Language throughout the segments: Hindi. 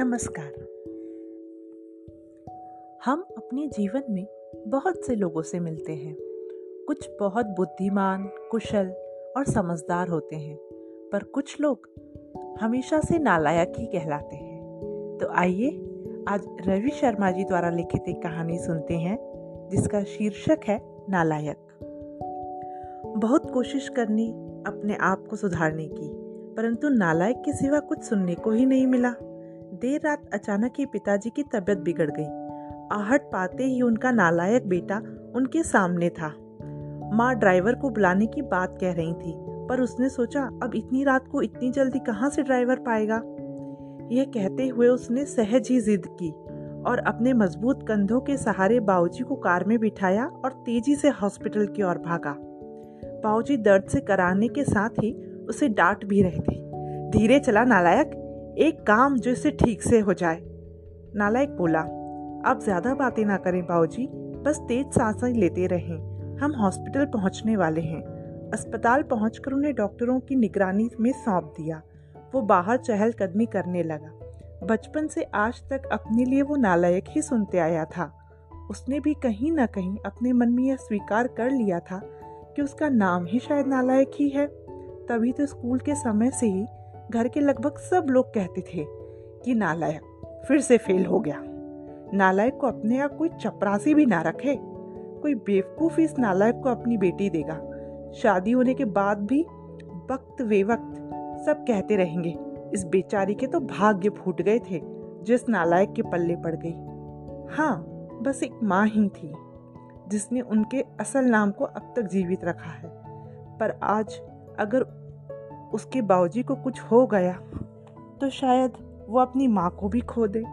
नमस्कार। हम अपने जीवन में बहुत से लोगों से मिलते हैं। कुछ बहुत बुद्धिमान, कुशल और समझदार होते हैं, पर कुछ लोग हमेशा से नालायक ही कहलाते हैं। तो आइए, आज रवि शर्मा जी द्वारा लिखित एक कहानी सुनते हैं, जिसका शीर्षक है नालायक। बहुत कोशिश करनी, अपने आप को सुधारने की, परंतु नालायक के सिवा कुछ सुनने को ही नहीं मिला। देर रात अचानक ही पिताजी की तबीयत बिगड़ गई। आहट पाते ही उनका नालायक बेटा उनके सामने था। माँ ड्राइवर को बुलाने की बात कह रही थी, पर उसने सोचा, अब इतनी रात को इतनी जल्दी कहाँ से ड्राइवर पाएगा? यह कहते हुए उसने सहज ही जिद की और अपने मज़बूत कंधों के सहारे बाऊजी को कार में बिठाया और तेज़ी से हॉस्पिटल की ओर भागा। बाऊजी दर्द से कराने के साथ ही उसे डांट भी रहे थे। धीरे चला नालायक एक काम जो इसे ठीक से हो जाए। नालायक बोला, आप ज़्यादा बातें ना करें बाबूजी बस तेज साँसें लेते रहें। हम हॉस्पिटल पहुँचने वाले हैं। अस्पताल पहुंचकर उन्हें डॉक्टरों की निगरानी में सौंप दिया। वो बाहर चहलकदमी करने लगा। बचपन से आज तक अपने लिए वो नालायक ही सुनते आया था। उसने भी कहीं ना कहीं अपने मन में यह स्वीकार कर लिया था कि उसका नाम ही शायद नालायक ही है। तभी तो स्कूल के समय से ही घर के लगभग सब लोग कहते थे कि नालायक फिर से फेल हो गया। नालायक को अपने आप कोई चपरासी भी ना रखे। कोई बेवकूफ़ इस नालायक को अपनी बेटी देगा। शादी होने के बाद भी वक्त वे वक्त सब कहते रहेंगे। इस बेचारी के तो भाग्य फूट गए थे, जिस नालायक के पल्ले पड़ गई। हाँ बस एक माँ ही थी, जिसने उनके असल नाम को अब तक जीवित रखा है। पर आज अगर उसके बावजी को कुछ हो गया तो शायद वो अपनी माँ को भी खो दे।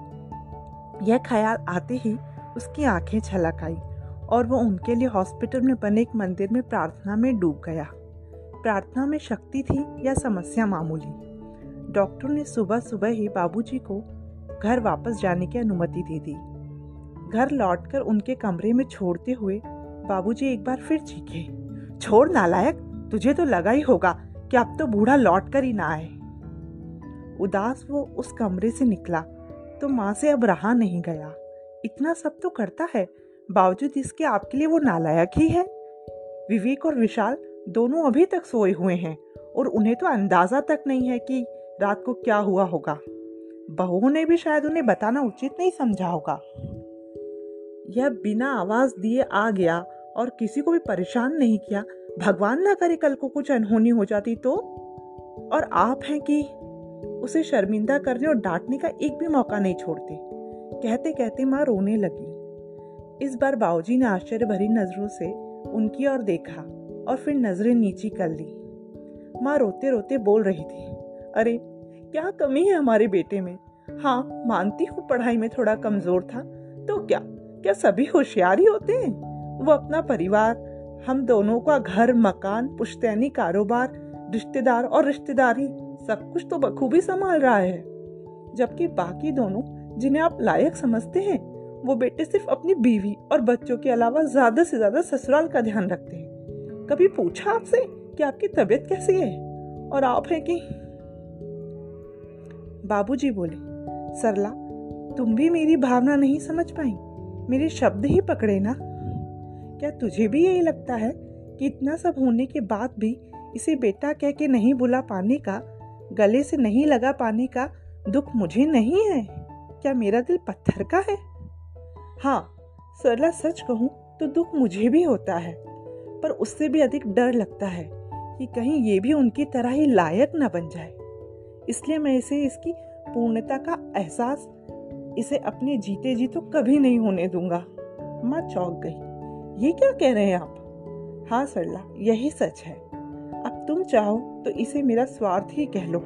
यह ख्याल आते ही उसकी आँखें छलक आई और वो उनके लिए हॉस्पिटल में बने एक मंदिर में प्रार्थना में डूब गया। प्रार्थना में शक्ति थी या समस्या मामूली? डॉक्टर ने सुबह सुबह ही बाबूजी को घर वापस जाने की अनुमति दे दी। घर लौटकर उनके कमरे में छोड़ते हुए बाबूजी एक बार फिर चीखे, छोड़ नालायक, तुझे तो लगा ही होगा कि अब तो बूढ़ा लौट कर ही ना आए। उदास वो उस कमरे से निकला तो माँ से अब रहा नहीं गया। इतना सब तो करता है, बावजूद इसके आपके लिए वो नालायक ही है। विवेक और विशाल दोनों अभी तक सोए हुए हैं, और उन्हें तो अंदाज़ा तक नहीं है कि रात को क्या हुआ होगा। बहुओं ने भी शायद उन्हें बताना उचित नहीं समझा होगा। यह बिना आवाज़ दिए आ गया और किसी को भी परेशान नहीं किया भगवान ना करे कल को कुछ अनहोनी हो जाती तो? और आप हैं कि उसे शर्मिंदा करने और डांटने का एक भी मौका नहीं छोड़ते? कहते कहते माँ रोने लगी। इस बार बाऊजी ने आश्चर्य भरी नज़रों से उनकी ओर देखा और फिर नज़रें नीची कर ली। माँ रोते रोते बोल रही थी, अरे, क्या कमी है हमारे बेटे में? हाँ मानती हूँ पढ़ाई में थोड़ा कमज़ोर था तो क्या क्या सभी होशियार ही होते हैं? वो अपना परिवार हम दोनों का घर, मकान, पुश्तैनी कारोबार, रिश्तेदार और रिश्तेदारी, सब कुछ तो बखूबी संभाल रहा है। जबकि बाकी दोनों, जिन्हें आप लायक समझते हैं, वो बेटे सिर्फ़ अपनी बीवी और बच्चों के अलावा ज़्यादा से ज़्यादा ससुराल का ध्यान रखते हैं। कभी पूछा आपसे कि आपकी तबीयत कैसी है? और आप हैं कि? बाबूजी बोले, सरला, तुम भी मेरी भावना नहीं समझ पाई। मेरे शब्द ही पकड़े ना। क्या तुझे भी यही लगता है कि इतना सब होने के बाद भी इसे बेटा कह के नहीं बुला पाने का, गले से नहीं लगा पाने का दुख मुझे नहीं है? क्या मेरा दिल पत्थर का है? हाँ सरला सच कहूँ तो दुख मुझे भी होता है, पर उससे भी अधिक डर लगता है कि कहीं ये भी उनकी तरह ही लायक न बन जाए। इसलिए मैं इसे इसकी पूर्णता का एहसास, इसे अपने जीते जी तो कभी नहीं होने दूँगा। माँ चौंक गई। ये क्या कह रहे हैं आप? हाँ सरला, यही सच है। अब तुम चाहो तो इसे मेरा स्वार्थ ही कह लो।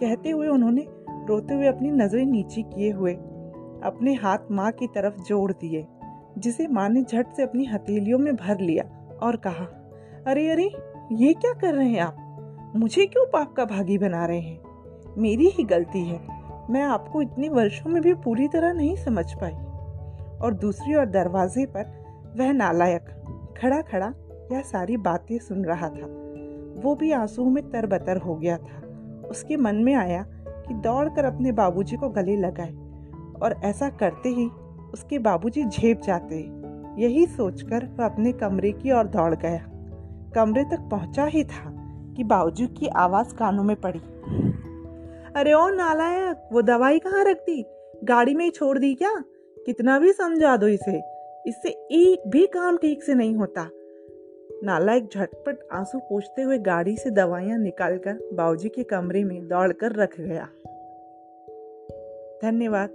कहते हुए उन्होंने रोते हुए अपनी नज़रें नीची किए हुए अपने हाथ माँ की तरफ़ जोड़ दिए, जिसे माँ ने झट से अपनी हथेलियों में भर लिया और कहा, अरे अरे, ये क्या कर रहे हैं आप? मुझे क्यों पाप का भागी बना रहे हैं? मेरी ही गलती है। मैं आपको इतने वर्षों में भी पूरी तरह नहीं समझ पाई। और दूसरी ओर दरवाजे पर वह नालायक, खड़ा खड़ा यह सारी बातें सुन रहा था। वो भी आँसू में तरबतर हो गया था। उसके मन में आया कि दौड़कर अपने बाबूजी को गले लगाए और ऐसा करते ही उसके बाबूजी झेप जाते। यही सोचकर वह अपने कमरे की ओर दौड़ गया। कमरे तक पहुँचा ही था कि बाबूजी की आवाज़ कानों में पड़ी। अरे ओ नालायक, वो दवाई कहाँ रख दी? गाड़ी में ही छोड़ दी क्या? कितना भी समझा दो इसे। इससे एक भी काम ठीक से नहीं होता। नालायक झटपट आँसू पोछते हुए गाड़ी से दवाइयाँ निकालकर बाबूजी के कमरे में दौड़कर रख गया। धन्यवाद।